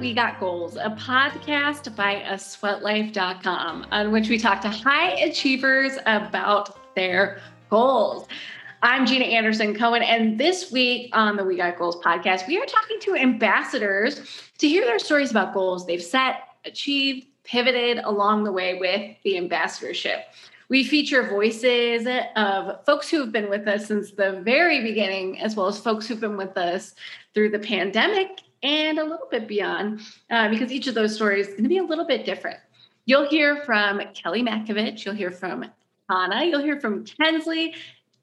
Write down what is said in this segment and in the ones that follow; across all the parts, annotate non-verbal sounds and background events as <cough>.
We Got Goals, a podcast by a sweatlife.com on which we talk to high achievers about their goals. I'm Gina Anderson Cohen, and this week on the We Got Goals podcast, we are talking to ambassadors to hear their stories about goals they've set, achieved, pivoted along the way with the ambassadorship. We feature voices of folks who have been with us since the very beginning, as well as folks who've been with us through the pandemic and a little bit beyond, uh, because each of those stories is going to be a little bit different. You'll hear from Kelly Matkovich, you'll hear from Hannah, you'll hear from Kensley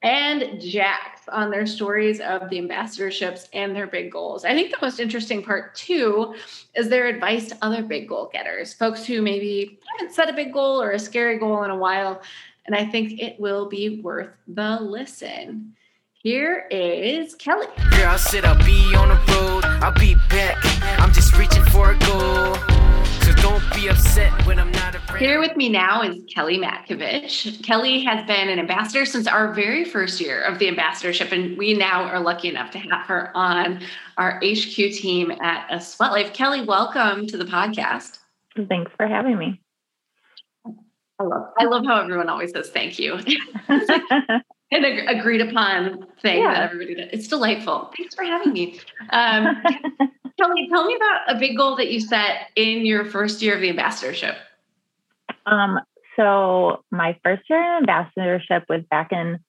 and Jax on their stories of the ambassadorships and their big goals. I think the most interesting part, too, is their advice to other big goal getters, folks who maybe haven't set a big goal or a scary goal in a while. And I think it will be worth the listen. Here is Kelly. Here I said I'll be on the road, I'll be back. I'm just reaching for a goal. So don't be upset when I'm not afraid. Here with me now is Kelly Matkovich. Kelly has been an ambassador since our very first year of the ambassadorship, and we now are lucky enough to have her on our HQ team at a Sweat Life. Kelly, welcome to the podcast. Thanks for having me. I love I love how everyone always says thank you. <laughs> an agreed upon thing yeah. that everybody does. It's delightful. Thanks for having me. Um, <laughs> Kelly, tell me about a big goal that you set in your first year of the ambassadorship. Um, so my first year in ambassadorship was back in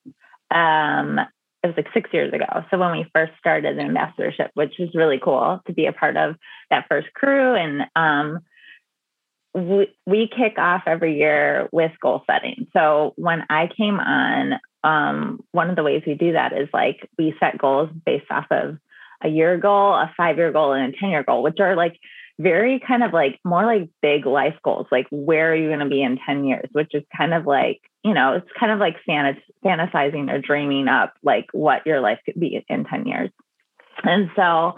um, it was like six years ago. So when we first started the ambassadorship, which was really cool to be a part of that first crew and um, we, we kick off every year with goal setting. So when I came on, um, one of the ways we do that is like we set goals based off of a year goal, a five year goal, and a 10 year goal, which are like very kind of like more like big life goals. Like, where are you going to be in 10 years? Which is kind of like, you know, it's kind of like fantasizing or dreaming up like what your life could be in 10 years. And so,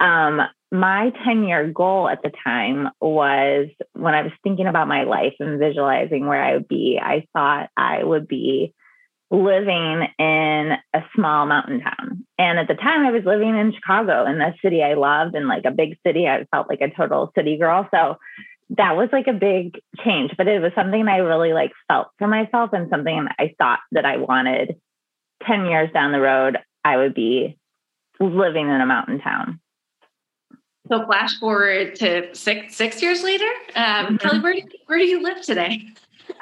um, my 10 year goal at the time was when I was thinking about my life and visualizing where I would be, I thought I would be living in a small mountain town. And at the time, I was living in Chicago, in a city I loved, and like a big city. I felt like a total city girl. So that was like a big change, but it was something I really like felt for myself and something I thought that I wanted 10 years down the road, I would be living in a mountain town. So flash forward to six six years later, um, mm-hmm. Kelly, where do, where do you live today?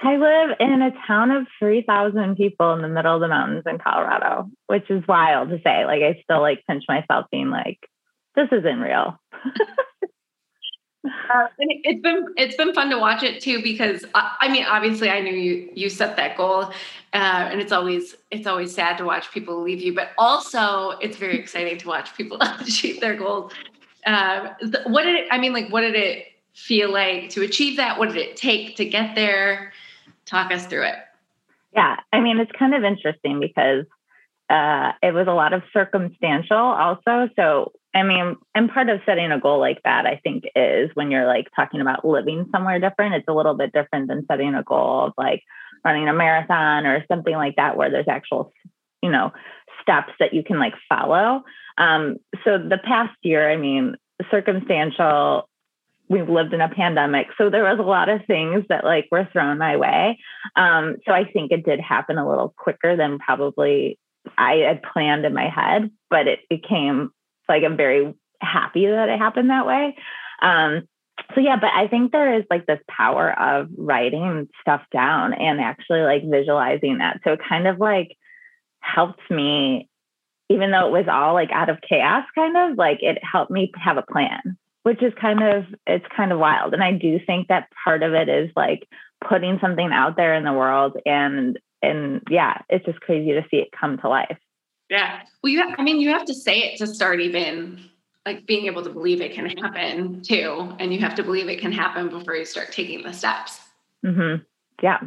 I live in a town of 3,000 people in the middle of the mountains in Colorado, which is wild to say. Like, I still like pinch myself being like, this isn't real. <laughs> Uh, it's been it's been fun to watch it too because uh, I mean obviously I knew you you set that goal uh, and it's always it's always sad to watch people leave you but also it's very exciting to watch people <laughs> achieve their goals. Uh, what did it, I mean like what did it feel like to achieve that? What did it take to get there? Talk us through it. Yeah, I mean, it's kind of interesting because uh, it was a lot of circumstantial also. So, I mean, and part of setting a goal like that, I think, is when you're like talking about living somewhere different, it's a little bit different than setting a goal of like running a marathon or something like that, where there's actual, you know, steps that you can like follow. Um, so the past year, I mean, circumstantial we've lived in a pandemic so there was a lot of things that like were thrown my way. Um, so i think it did happen a little quicker than probably i had planned in my head but it became like i'm very happy that it happened that way. Um, so yeah but i think there is like this power of writing stuff down and actually like visualizing that. So kind of like helped me even though it was all like out of chaos kind of like it helped me have a plan which is kind of it's kind of wild. And i do think that part of it is like putting something out there in the world and and yeah it's just crazy to see it come to life. Yeah. Well you have, i mean you have to say it to start even like being able to believe it can happen too and you have to believe it can happen before you start taking the steps. Mm-hmm. yeah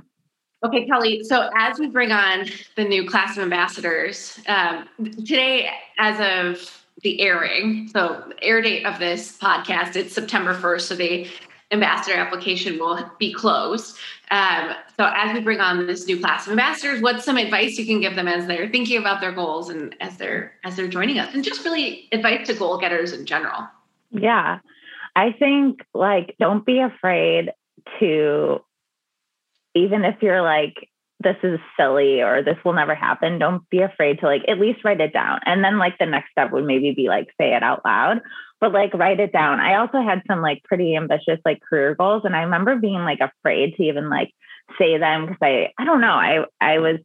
Okay, Kelly. So as we bring on the new class of ambassadors, um, today, as of the airing. So air date of this podcast, it's September 1st. So the ambassador application will be closed. Um, so as we bring on this new class of ambassadors, what's some advice you can give them as they're thinking about their goals and as they're as they're joining us, and just really advice to goal getters in general? Yeah. I think like don't be afraid to even if you're like this is silly or this will never happen, don't be afraid to like at least write it down. And then like the next step would maybe be like say it out loud, but like write it down. I also had some like pretty ambitious like career goals and I remember being like afraid to even like say them because I I don't know, I I was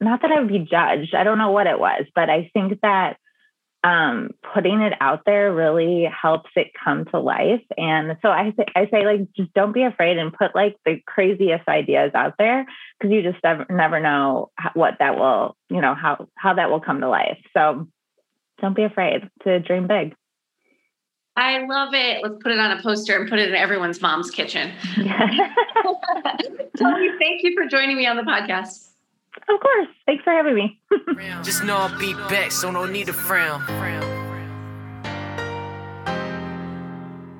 not that I would be judged. I don't know what it was, but I think that um, putting it out there really helps it come to life. And so I, th- I say, like, just don't be afraid and put like the craziest ideas out there because you just never, never know what that will, you know, how, how that will come to life. So don't be afraid to dream big. I love it. Let's put it on a poster and put it in everyone's mom's kitchen. <laughs> <laughs> Tony, thank you for joining me on the podcast. Of course. Thanks for having me. <laughs> Just know I'll be back, so no need to frown.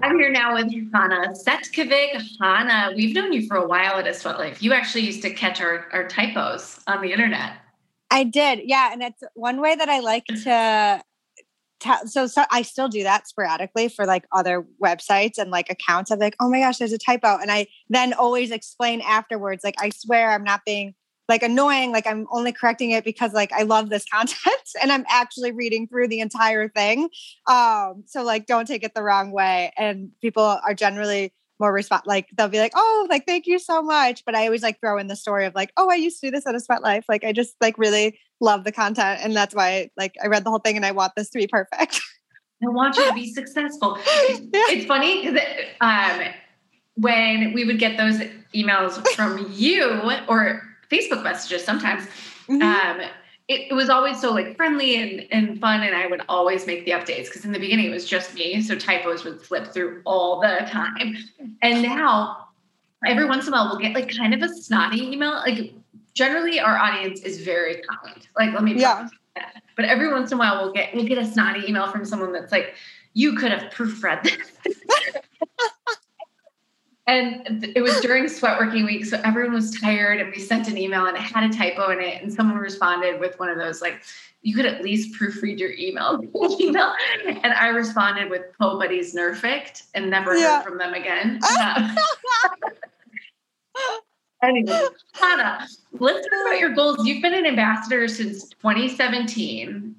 I'm here now with Hannah Setkovic. Hannah, we've known you for a while at a Sweat Life. You actually used to catch our, our typos on the internet. I did, yeah. And it's one way that I like to tell. So, so I still do that sporadically for like other websites and like accounts. of like, oh my gosh, there's a typo. And I then always explain afterwards, like, I swear I'm not being like annoying like i'm only correcting it because like i love this <laughs> content and i'm actually reading through the entire thing. Um so like don't take it the wrong way. And people are generally more respond like they'll be like oh like thank you so much. But i always like throw in the story of like oh i used to do this at a sweat life. Like i just like really love the content and that's why like i read the whole thing and i want this to be perfect. <laughs> I want you to be successful. Yeah. it's funny because um when we would get those emails from you or Facebook messages sometimes. Mm-hmm. Um, it, it, was always so like friendly and, and fun and i would always make the updates because in the beginning it was just me so typos would slip through all the time. And now every once in a while we'll get like kind of a snotty email. Like generally our audience is very kind. Like let me yeah. but every once in a while we'll get we'll get a snotty email from someone that's like you could have proofread this <laughs> And it was during sweat working week. So everyone was tired and we sent an email and it had a typo in it. And someone responded with one of those like, you could at least proofread your email. <laughs> email. And I responded with Po Buddies Nerfect and never yeah. heard from them again. <laughs> anyway, Hannah, let's talk about your goals. You've been an ambassador since 2017.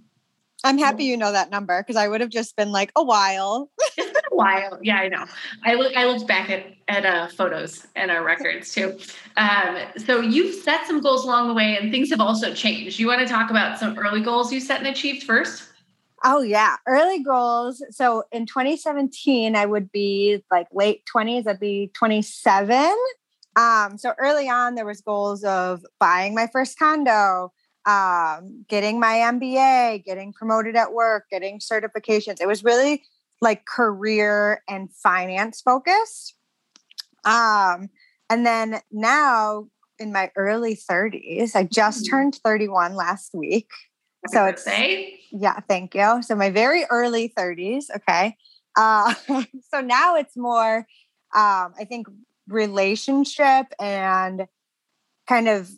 I'm happy you know that number because I would have just been like a while. <laughs> while. Yeah, I know. I look I looked back at at uh, photos and our records too. Um, so you've set some goals along the way, and things have also changed. You want to talk about some early goals you set and achieved first? Oh yeah, early goals. So in 2017, I would be like late 20s. I'd be 27. Um, so early on, there was goals of buying my first condo, um, getting my MBA, getting promoted at work, getting certifications. It was really like career and finance focused. Um, and then now in my early 30s, I just mm-hmm. turned 31 last week. Happy so it's yeah, thank you. So my very early 30s. Okay. Uh, <laughs> so now it's more, um, I think, relationship and kind of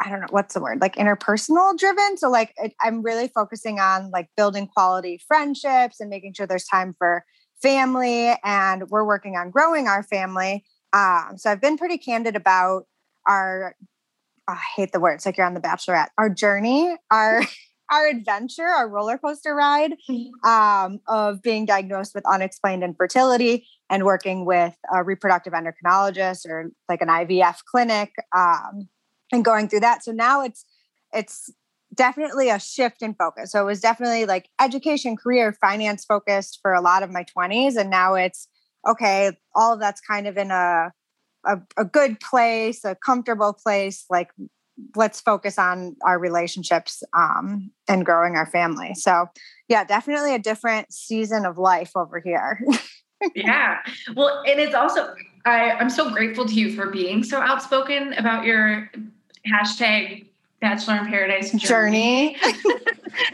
I don't know what's the word, like interpersonal driven. So like it, I'm really focusing on like building quality friendships and making sure there's time for family, and we're working on growing our family. Um, so I've been pretty candid about our. Oh, I hate the words like you're on the Bachelorette. Our journey, our <laughs> our adventure, our roller coaster ride mm-hmm. um, of being diagnosed with unexplained infertility and working with a reproductive endocrinologist or like an IVF clinic. Um, and going through that. So now it's it's definitely a shift in focus. So it was definitely like education, career, finance focused for a lot of my 20s. And now it's okay, all of that's kind of in a a, a good place, a comfortable place. Like let's focus on our relationships um, and growing our family. So yeah, definitely a different season of life over here. <laughs> yeah. Well, and it's also I, I'm so grateful to you for being so outspoken about your hashtag Bachelor in Paradise journey, journey. <laughs>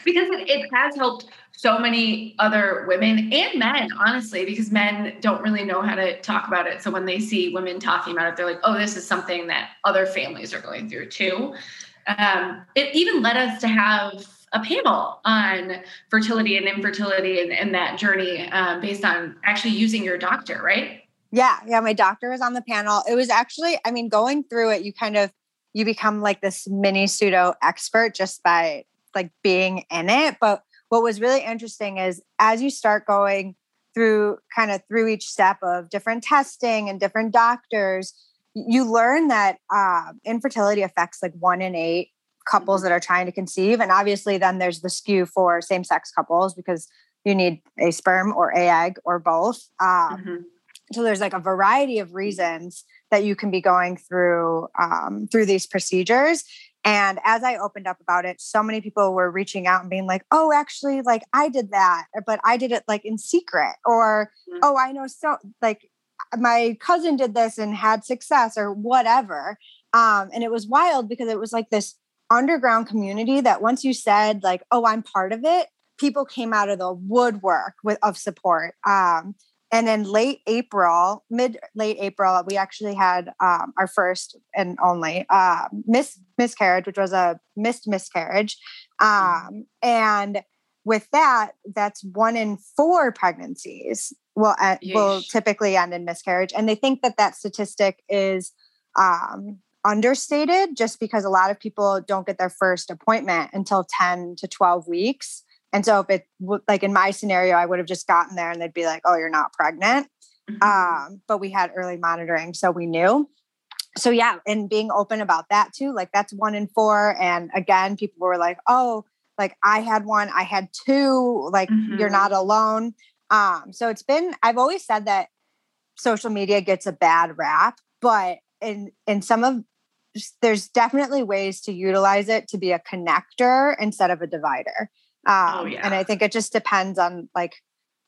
because it, it, has helped so many other women and men, honestly, because men don't really know how to talk about it. So when they see women talking about it, they're like, oh, this is something that other families are going through too. Um, it even led us to have a panel on fertility and infertility and, and that journey uh, based on actually using your doctor, right? Yeah, yeah. My doctor was on the panel. It was actually, I mean, going through it, you kind of you become like this mini pseudo expert just by like being in it. But what was really interesting is as you start going through kind of through each step of different testing and different doctors, you learn that uh, infertility affects like one in eight couples mm-hmm. that are trying to conceive. And obviously, then there's the skew for same sex couples because you need a sperm or a egg or both. Um, mm-hmm. So there's like a variety of reasons that you can be going through um, through these procedures. And as I opened up about it, so many people were reaching out and being like, "Oh, actually, like I did that, but I did it like in secret," or mm-hmm. "Oh, I know so like my cousin did this and had success," or whatever. Um, and it was wild because it was like this underground community that once you said like, "Oh, I'm part of it," people came out of the woodwork with of support. Um, and in late April, mid late April, we actually had um, our first and only uh, miss miscarriage, which was a missed miscarriage, mm-hmm. um, and with that, that's one in four pregnancies will uh, will typically end in miscarriage, and they think that that statistic is um, understated, just because a lot of people don't get their first appointment until ten to twelve weeks. And so if it like in my scenario, I would have just gotten there and they'd be like, "Oh, you're not pregnant." Mm-hmm. Um, but we had early monitoring, so we knew. So yeah, and being open about that too, like that's one in four. And again, people were like, "Oh, like I had one, I had two. Like mm-hmm. you're not alone." Um, so it's been. I've always said that social media gets a bad rap, but in in some of there's definitely ways to utilize it to be a connector instead of a divider. Oh, um, oh, yeah. And I think it just depends on like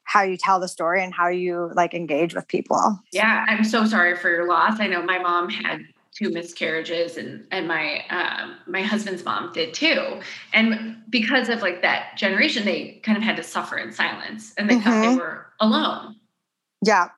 how you tell the story and how you like engage with people. Yeah, I'm so sorry for your loss. I know my mom had two miscarriages and and my um, my husband's mom did too and because of like that generation they kind of had to suffer in silence and they mm-hmm. thought they mm-hmm. were alone yeah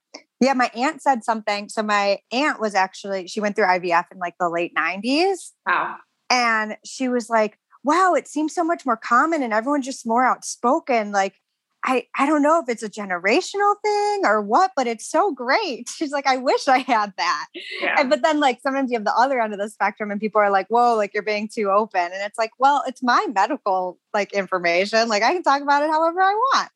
yeah my aunt said something so my aunt was actually she went through ivf in like the late 90s wow and she was like wow, it seems so much more common and everyone's just more outspoken. Like, I, I don't know if it's a generational thing or what, but it's so great. <laughs> She's like, I wish I had that. Yeah. And, but then, like, sometimes you have the other end of the spectrum and people are like, whoa, like you're being too open. And it's like, well, it's my medical like information. Like, I can talk about it however I want.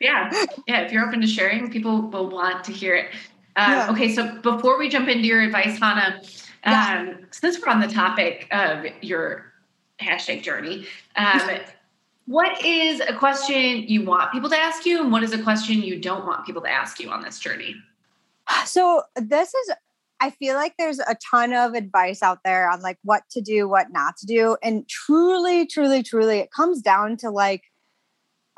yeah. Yeah. If you're open to sharing, people will want to hear it. Um, yeah. Okay. So before we jump into your advice, Hannah, um, yeah. since we're on the topic of your hashtag journey. Um, what is a question you want people to ask you, and what is a question you don't want people to ask you on this journey? So, this is, I feel like there's a ton of advice out there on like what to do, what not to do. And truly, truly, truly, it comes down to like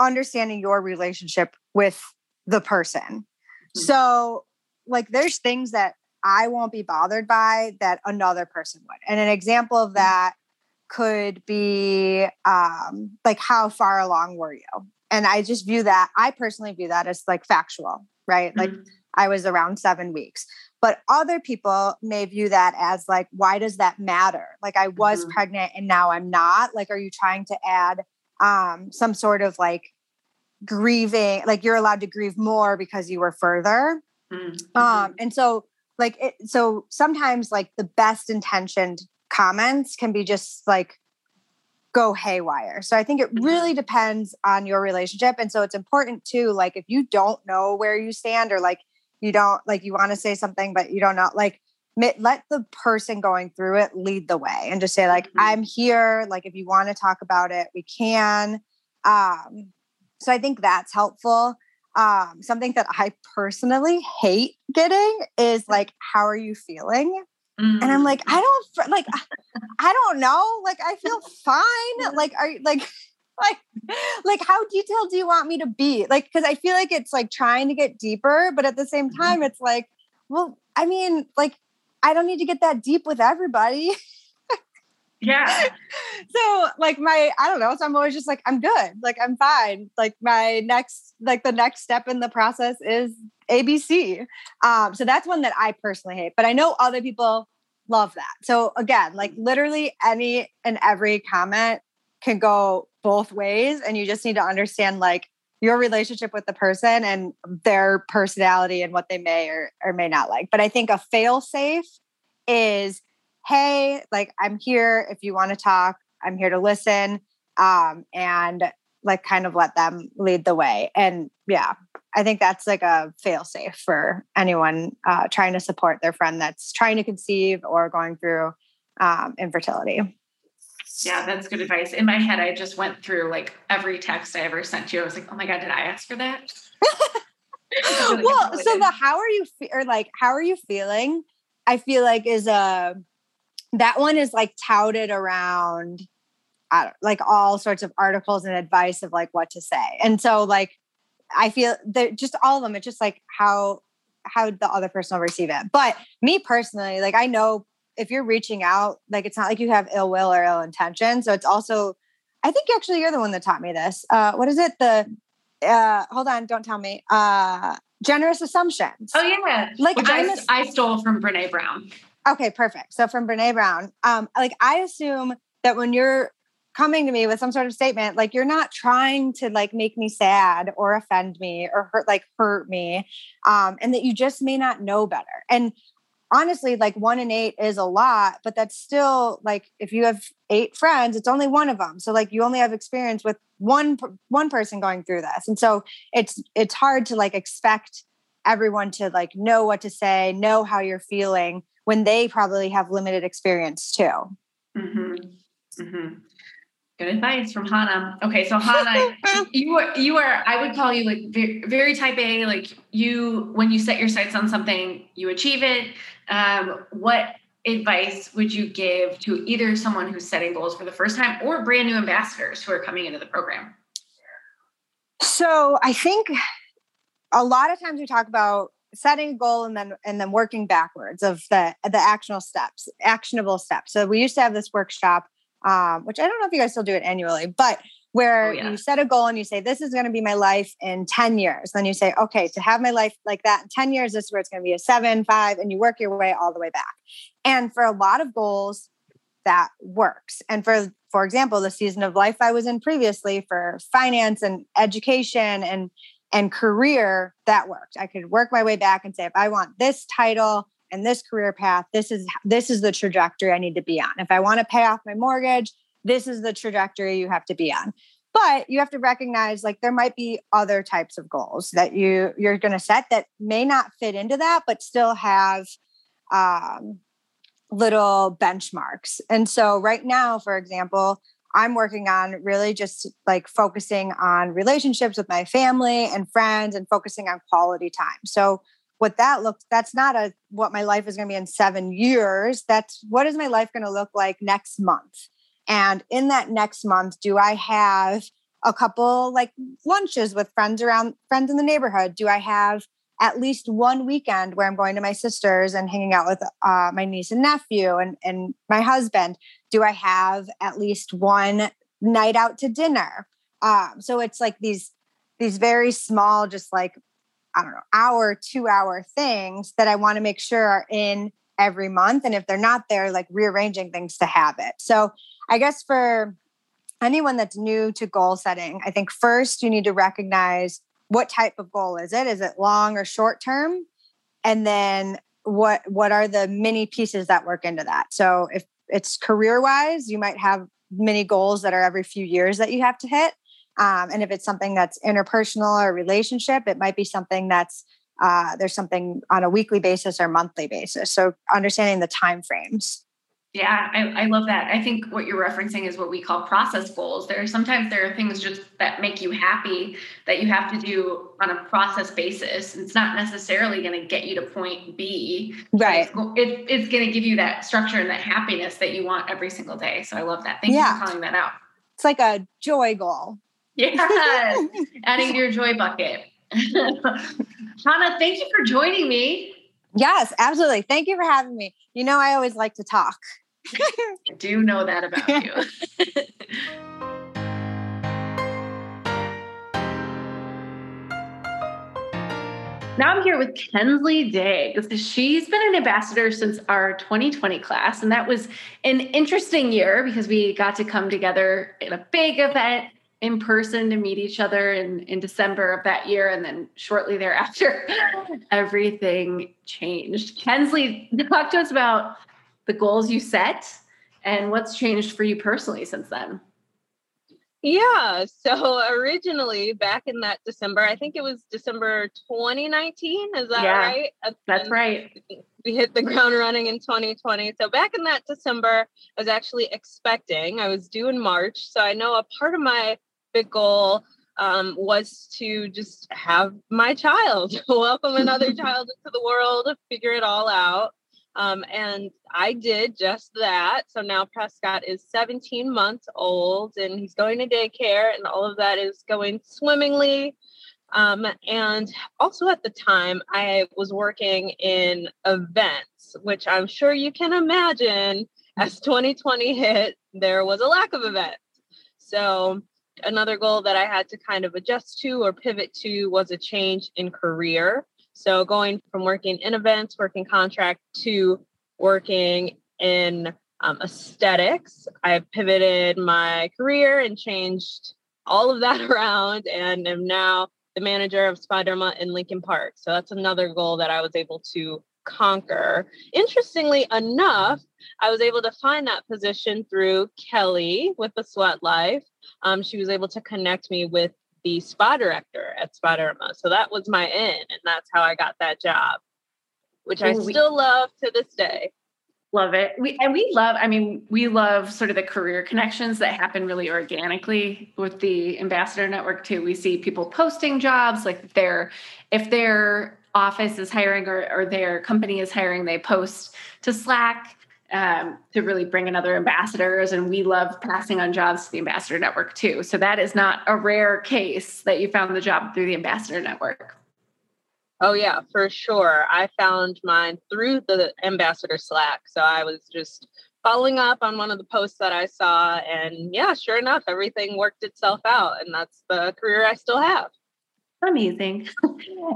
understanding your relationship with the person. Mm-hmm. So, like, there's things that I won't be bothered by that another person would. And an example of mm-hmm. that could be um, like how far along were you and i just view that i personally view that as like factual right mm-hmm. like i was around seven weeks but other people may view that as like why does that matter like i was mm-hmm. pregnant and now i'm not like are you trying to add um, some sort of like grieving like you're allowed to grieve more because you were further mm-hmm. um and so like it so sometimes like the best intentioned comments can be just like go haywire. So I think it mm-hmm. really depends on your relationship. And so it's important too, like if you don't know where you stand or like you don't like you want to say something, but you don't know, like let the person going through it lead the way and just say like mm-hmm. i'm here like if you want to talk about it we can um so i think that's helpful um something that i personally hate getting is like how are you feeling Mm-hmm. And I'm like, I don't like, I don't know. Like, I feel <laughs> fine. Like, are you like, <laughs> like, like, how detailed do you want me to be? Like, because I feel like it's like trying to get deeper, but at the same mm-hmm. time, it's like, well, I mean, like, I don't need to get that deep with everybody. Yeah. <laughs> so like my I don't know. So I'm always just like, I'm good. Like I'm fine. Like my next, like the next step in the process is ABC. Um, so that's one that I personally hate. But I know other people love that. So again, like literally any and every comment can go both ways and you just need to understand like your relationship with the person and their personality and what they may or, or may not like. But I think a fail safe is hey, like I'm here if you want to talk, I'm here to listen. Um, and like kind of let them lead the way. And yeah, I think that's like a fail safe for anyone uh, trying to support their friend that's trying to conceive or going through um, infertility. Yeah, that's good advice. In my head, I just went through like every text I ever sent you. I was like, oh my God, did I ask for that? <laughs> well, so the how are you fe- or like how are you feeling? I feel like is a that one is like touted around I don't, like all sorts of articles and advice of like what to say. And so like I feel that just all of them, it's just like how how the other person will receive it. But me personally, like I know if you're reaching out, like it's not like you have ill will or ill intention. So it's also, I think actually you're the one that taught me this. Uh, what is it? The uh, hold on, don't tell me. Uh, generous assumptions. Oh yeah, like I, I stole from Brene Brown. Okay, perfect. So from Brene Brown, um, like I assume that when you're coming to me with some sort of statement, like you're not trying to like make me sad or offend me or hurt like hurt me, um, and that you just may not know better. And honestly, like one in eight is a lot, but that's still like if you have eight friends, it's only one of them. So like you only have experience with one one person going through this, and so it's it's hard to like expect everyone to like know what to say, know how you're feeling when they probably have limited experience too. Mm-hmm. Mm-hmm. Good advice from Hannah. Okay, so Hannah, <laughs> you are you are I would call you like very, very, type A. Like you, when you set your sights on something, you achieve it. Um, what advice would you give to either someone who's setting goals for the first time or brand new ambassadors who are coming into the program? So I think a lot of times we talk about setting a goal and then and then working backwards of the the actionable steps, actionable steps. So we used to have this workshop um, which I don't know if you guys still do it annually, but where oh, yeah. you set a goal and you say, This is going to be my life in 10 years. Then you say, Okay, to have my life like that in 10 years, this is where it's going to be a seven, five, and you work your way all the way back. And for a lot of goals, that works. And for for example, the season of life I was in previously for finance and education and and career, that worked. I could work my way back and say, if I want this title, and this career path this is this is the trajectory i need to be on. If i want to pay off my mortgage this is the trajectory you have to be on. But you have to recognize like there might be other types of goals that you you're going to set that may not fit into that but still have um, little benchmarks. And so right now for example i'm working on really just like focusing on relationships with my family and friends and focusing on quality time. So what that looks that's not a what my life is going to be in 7 years. That's what is my life going to look like next month? And in that next month do i have a couple like lunches with friends around friends in the neighborhood? Do i have at least one weekend where i'm going to my sisters and hanging out with uh, my niece and nephew and, and my husband? Do i have at least one night out to dinner? Um, so it's like these these very small just like I don't know, hour, two hour things that I want to make sure are in every month. And if they're not there, like rearranging things to have it. So I guess for anyone that's new to goal setting, I think first you need to recognize what type of goal is it? Is it long or short term? And then what what are the many pieces that work into that? So if it's career wise, you might have many goals that are every few years that you have to hit. Um, and if it's something that's interpersonal or relationship, it might be something that's uh, there's something on a weekly basis or monthly basis. So understanding the time frames. Yeah, I, I love that. I think what you're referencing is what we call process goals. There are sometimes there are things just that make you happy that you have to do on a process basis. It's not necessarily going to get you to point B. Right. It's, it's going to give you that structure and that happiness that you want every single day. So I love that. Thank yeah. you for calling that out. It's like a joy goal. Yes, <laughs> adding to your joy bucket. <laughs> Hannah, thank you for joining me. Yes, absolutely. Thank you for having me. You know, I always like to talk. I <laughs> do know that about you. Now I'm here with Kensley Diggs. She's been an ambassador since our 2020 class, and that was an interesting year because we got to come together in a big event in person to meet each other in, in December of that year. And then shortly thereafter, <laughs> everything changed. Kensley, talk to us about the goals you set and what's changed for you personally since then. Yeah. So originally back in that December, I think it was December 2019. Is that yeah, right? That's right. We hit the ground running in 2020. So back in that December, I was actually expecting, I was due in March. So I know a part of my goal um, was to just have my child, <laughs> welcome another <laughs> child into the world, figure it all out. Um, and I did just that. So now Prescott is 17 months old and he's going to daycare, and all of that is going swimmingly. Um, and also at the time, I was working in events, which I'm sure you can imagine as 2020 hit, there was a lack of events. So another goal that I had to kind of adjust to or pivot to was a change in career. So going from working in events, working contract to working in um, aesthetics, I pivoted my career and changed all of that <laughs> around and am now the manager of Spa Derma in Lincoln Park. So that's another goal that I was able to conquer. Interestingly enough, I was able to find that position through Kelly with the Sweat Life. Um, she was able to connect me with the spa director at Spa Derma. So that was my in, and that's how I got that job, which I still love to this day. Love it. We and we love, I mean, we love sort of the career connections that happen really organically with the ambassador network too. We see people posting jobs, like they're if their office is hiring or, or their company is hiring, they post to Slack um, to really bring in other ambassadors. And we love passing on jobs to the ambassador network too. So that is not a rare case that you found the job through the ambassador network. Oh, yeah, for sure. I found mine through the ambassador Slack. So I was just following up on one of the posts that I saw. And yeah, sure enough, everything worked itself out. And that's the career I still have. Amazing.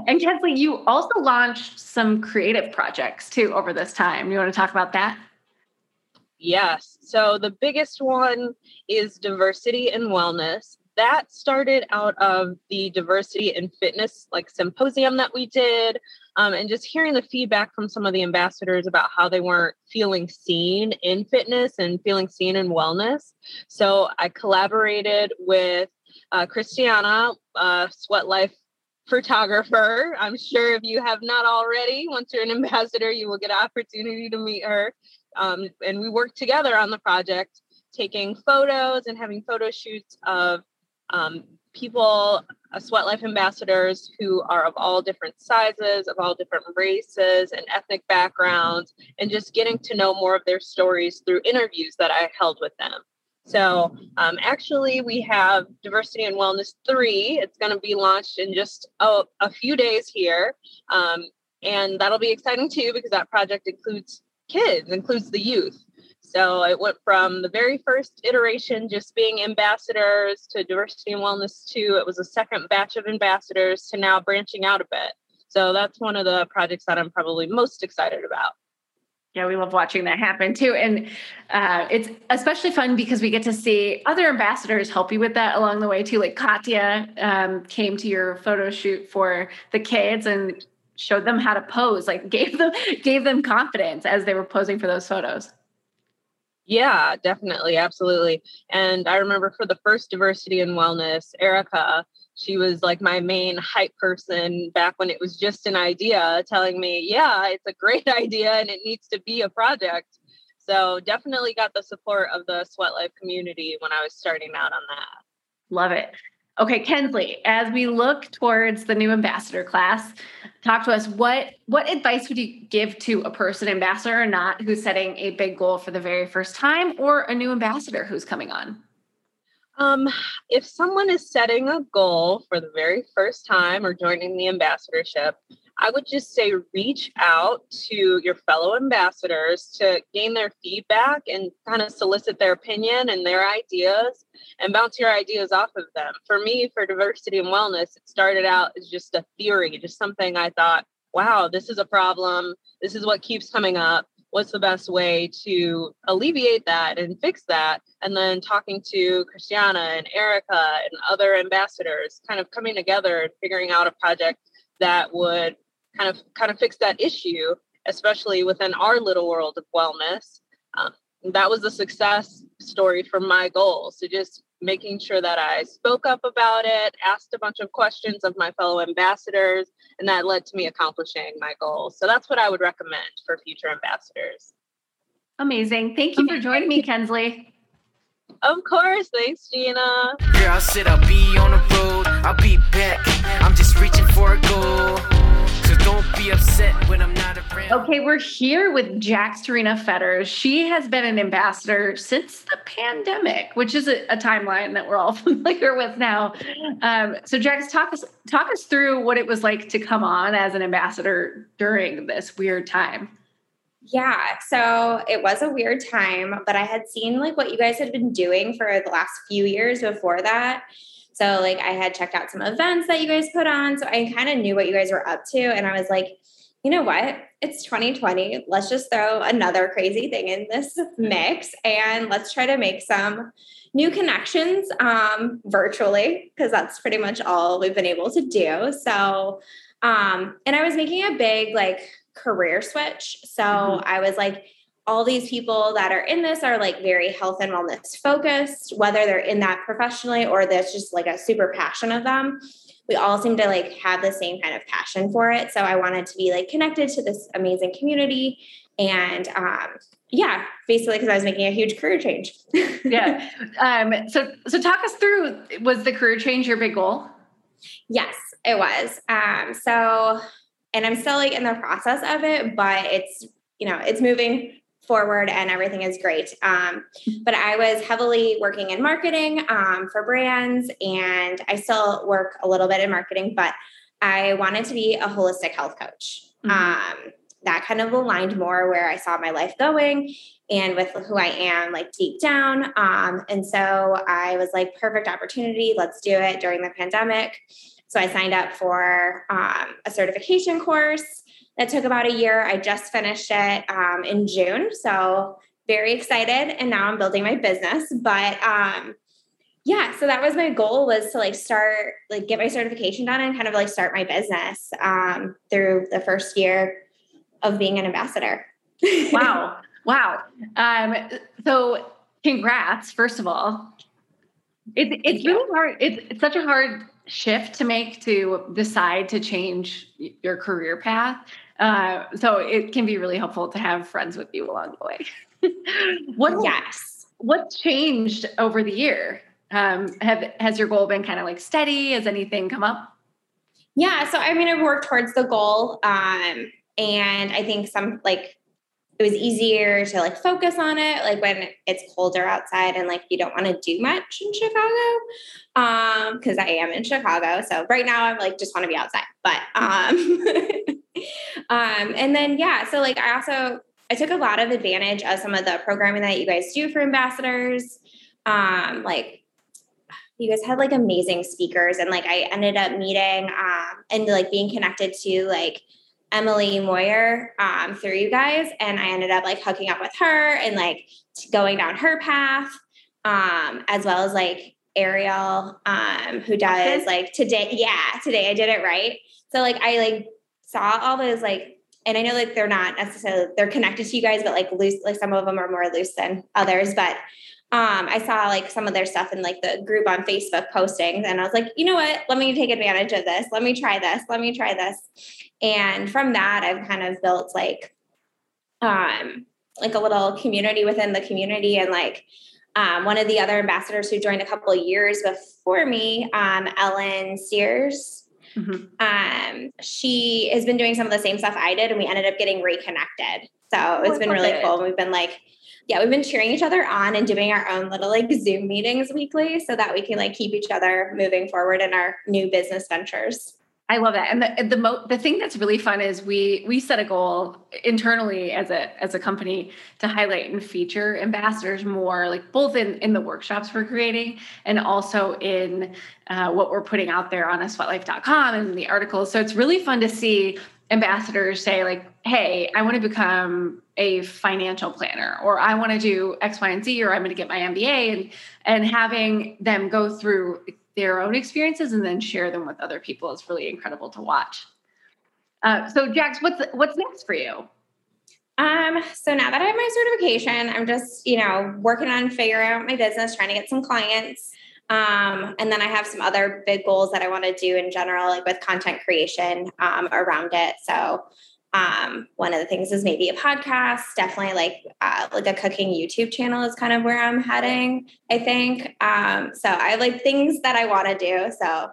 and Kensley, you also launched some creative projects too over this time. You want to talk about that? Yes. So the biggest one is diversity and wellness. That started out of the diversity and fitness like symposium that we did, um, and just hearing the feedback from some of the ambassadors about how they weren't feeling seen in fitness and feeling seen in wellness. So I collaborated with uh, Christiana, uh, Sweat Life photographer. I'm sure if you have not already, once you're an ambassador, you will get an opportunity to meet her. Um, and we worked together on the project, taking photos and having photo shoots of um, people, uh, Sweat Life ambassadors who are of all different sizes, of all different races and ethnic backgrounds, and just getting to know more of their stories through interviews that I held with them. So, um, actually, we have Diversity and Wellness 3. It's going to be launched in just a, few days here. Um, and that'll be exciting too because that project includes kids, includes the youth. So it went from the very first iteration, just being ambassadors, to diversity and wellness two. It was a second batch of ambassadors to now branching out a bit. So that's one of the projects that I'm probably most excited about. Yeah, we love watching that happen too. And uh, it's especially fun because we get to see other ambassadors help you with that along the way too. Like Katya um, came to your photo shoot for the kids and showed them how to pose like <laughs> gave them gave them confidence as they were posing for those photos yeah definitely absolutely and i remember for the first diversity and wellness erica she was like my main hype person back when it was just an idea telling me yeah it's a great <laughs> idea and it needs to be a project so definitely got the support of the sweat life community when i was starting out on that love it Okay, Kensley, as we look towards the new ambassador class, talk to us. What what advice would you give to a person, ambassador or not, who's setting a big goal for the very first time, or a new ambassador who's coming on? Um, if someone is setting a goal for the very first time or joining the ambassadorship, I would just say reach out to your fellow ambassadors to gain their feedback and kind of solicit their opinion and their ideas and bounce your ideas off of them. For me, for diversity and wellness, it started out as just a theory, just something I thought, wow, this is a problem. This is what keeps coming up. What's the best way to alleviate that and fix that? And then talking to Christiana and Erica and other ambassadors, kind of coming together and figuring out a project that would kind of kind of fix that issue, especially within our little world of wellness. Um, that was a success story for my goal So just making sure that I spoke up about it, asked a bunch of questions of my fellow ambassadors, and that led to me accomplishing my goals. So that's what I would recommend for future ambassadors. Amazing. Thank you for joining me, Kensley. Of course. Thanks, Gina. Girl, I said I'll be on the road. I'll be back. I'm just reaching for a goal. Okay, we're here with Jax Serena Fetters. She has been an ambassador since the pandemic, which is a, a timeline that we're all <laughs> familiar with now. Um, so, Jax, talk us talk us through what it was like to come on as an ambassador during this weird time. Yeah, so it was a weird time, but I had seen like what you guys had been doing for the last few years before that. So like I had checked out some events that you guys put on, so I kind of knew what you guys were up to and I was like, you know what? It's 2020. Let's just throw another crazy thing in this mix and let's try to make some new connections um, virtually because that's pretty much all we've been able to do. So, um, and I was making a big like career switch. So mm-hmm. I was like, all these people that are in this are like very health and wellness focused, whether they're in that professionally or that's just like a super passion of them. We all seem to like have the same kind of passion for it. So I wanted to be like connected to this amazing community. And um, yeah, basically because I was making a huge career change. <laughs> yeah. Um, so so talk us through was the career change your big goal? Yes, it was. Um, so and I'm still like in the process of it, but it's you know it's moving forward and everything is great. Um, but I was heavily working in marketing um, for brands, and I still work a little bit in marketing, but I wanted to be a holistic health coach. Mm-hmm. Um, that kind of aligned more where I saw my life going and with who I am, like deep down. Um, and so I was like, perfect opportunity. Let's do it during the pandemic. So I signed up for um, a certification course that took about a year. I just finished it um, in June. So very excited. And now I'm building my business. But um, yeah, so that was my goal was to like start, like get my certification done and kind of like start my business um, through the first year of being an ambassador. wow. <laughs> Wow. Um, so congrats, first of all. It, it's really hard. It's, it's such a hard shift to make to decide to change your career path. Uh, so it can be really helpful to have friends with you along the way. <laughs> what yes, what's changed over the year? Um, have has your goal been kind of like steady? Has anything come up? Yeah, so I mean, I've worked towards the goal, um, and I think some like it was easier to like focus on it like when it's colder outside and like you don't want to do much in chicago um because i am in chicago so right now i'm like just want to be outside but um <laughs> um and then yeah so like i also i took a lot of advantage of some of the programming that you guys do for ambassadors um like you guys had like amazing speakers and like i ended up meeting um and like being connected to like Emily Moyer um, through you guys, and I ended up like hooking up with her and like going down her path, um, as well as like Ariel, um, who does like today. Yeah, today I did it right. So like I like saw all those like, and I know like they're not necessarily they're connected to you guys, but like loose, like some of them are more loose than others, but um, I saw like some of their stuff in like the group on Facebook postings, and I was like, you know what? Let me take advantage of this. Let me try this. Let me try this. And from that, I've kind of built like, um, like a little community within the community, and like um, one of the other ambassadors who joined a couple of years before me, um, Ellen Sears. Mm-hmm. Um, she has been doing some of the same stuff I did, and we ended up getting reconnected. So it's oh, been really it. cool. We've been like yeah, we've been cheering each other on and doing our own little like Zoom meetings weekly so that we can like keep each other moving forward in our new business ventures. I love that. And the the mo- the thing that's really fun is we we set a goal internally as a as a company to highlight and feature ambassadors more, like both in in the workshops we're creating and also in uh, what we're putting out there on a sweatlife.com and the articles. So it's really fun to see ambassadors say like, "Hey, I want to become a financial planner or I want to do X, Y, and Z, or I'm going to get my MBA and and having them go through their own experiences and then share them with other people is really incredible to watch. Uh, so, Jax, what's what's next for you? Um, so now that I have my certification, I'm just, you know, working on figuring out my business, trying to get some clients. Um, and then I have some other big goals that I want to do in general, like with content creation um, around it. So um, one of the things is maybe a podcast. Definitely like uh, like a cooking YouTube channel is kind of where I'm heading. I think. Um, so I have like things that I want to do. So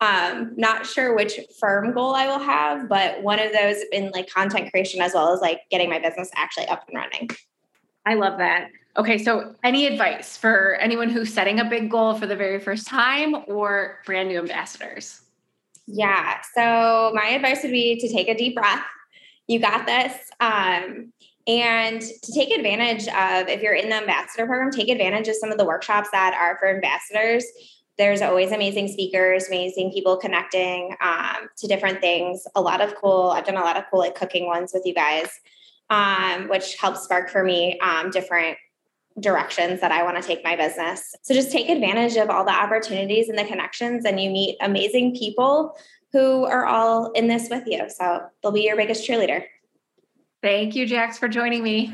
um, not sure which firm goal I will have, but one of those in like content creation as well as like getting my business actually up and running. I love that. Okay, so any advice for anyone who's setting a big goal for the very first time or brand new ambassadors? Yeah. So my advice would be to take a deep breath you got this. Um, and to take advantage of, if you're in the ambassador program, take advantage of some of the workshops that are for ambassadors. There's always amazing speakers, amazing people connecting um, to different things. A lot of cool, I've done a lot of cool like cooking ones with you guys, um, which helps spark for me um, different directions that I want to take my business. So just take advantage of all the opportunities and the connections, and you meet amazing people who are all in this with you. So they'll be your biggest cheerleader. Thank you, Jax, for joining me.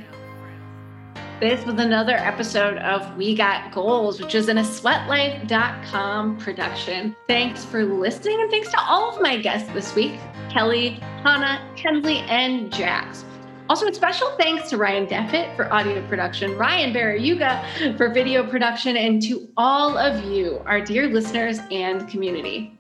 This was another episode of We Got Goals, which is in a sweatlife.com production. Thanks for listening, and thanks to all of my guests this week Kelly, Hannah, Kensley, and Jax. Also, a special thanks to Ryan Deffitt for audio production, Ryan Barayuga for video production, and to all of you, our dear listeners and community.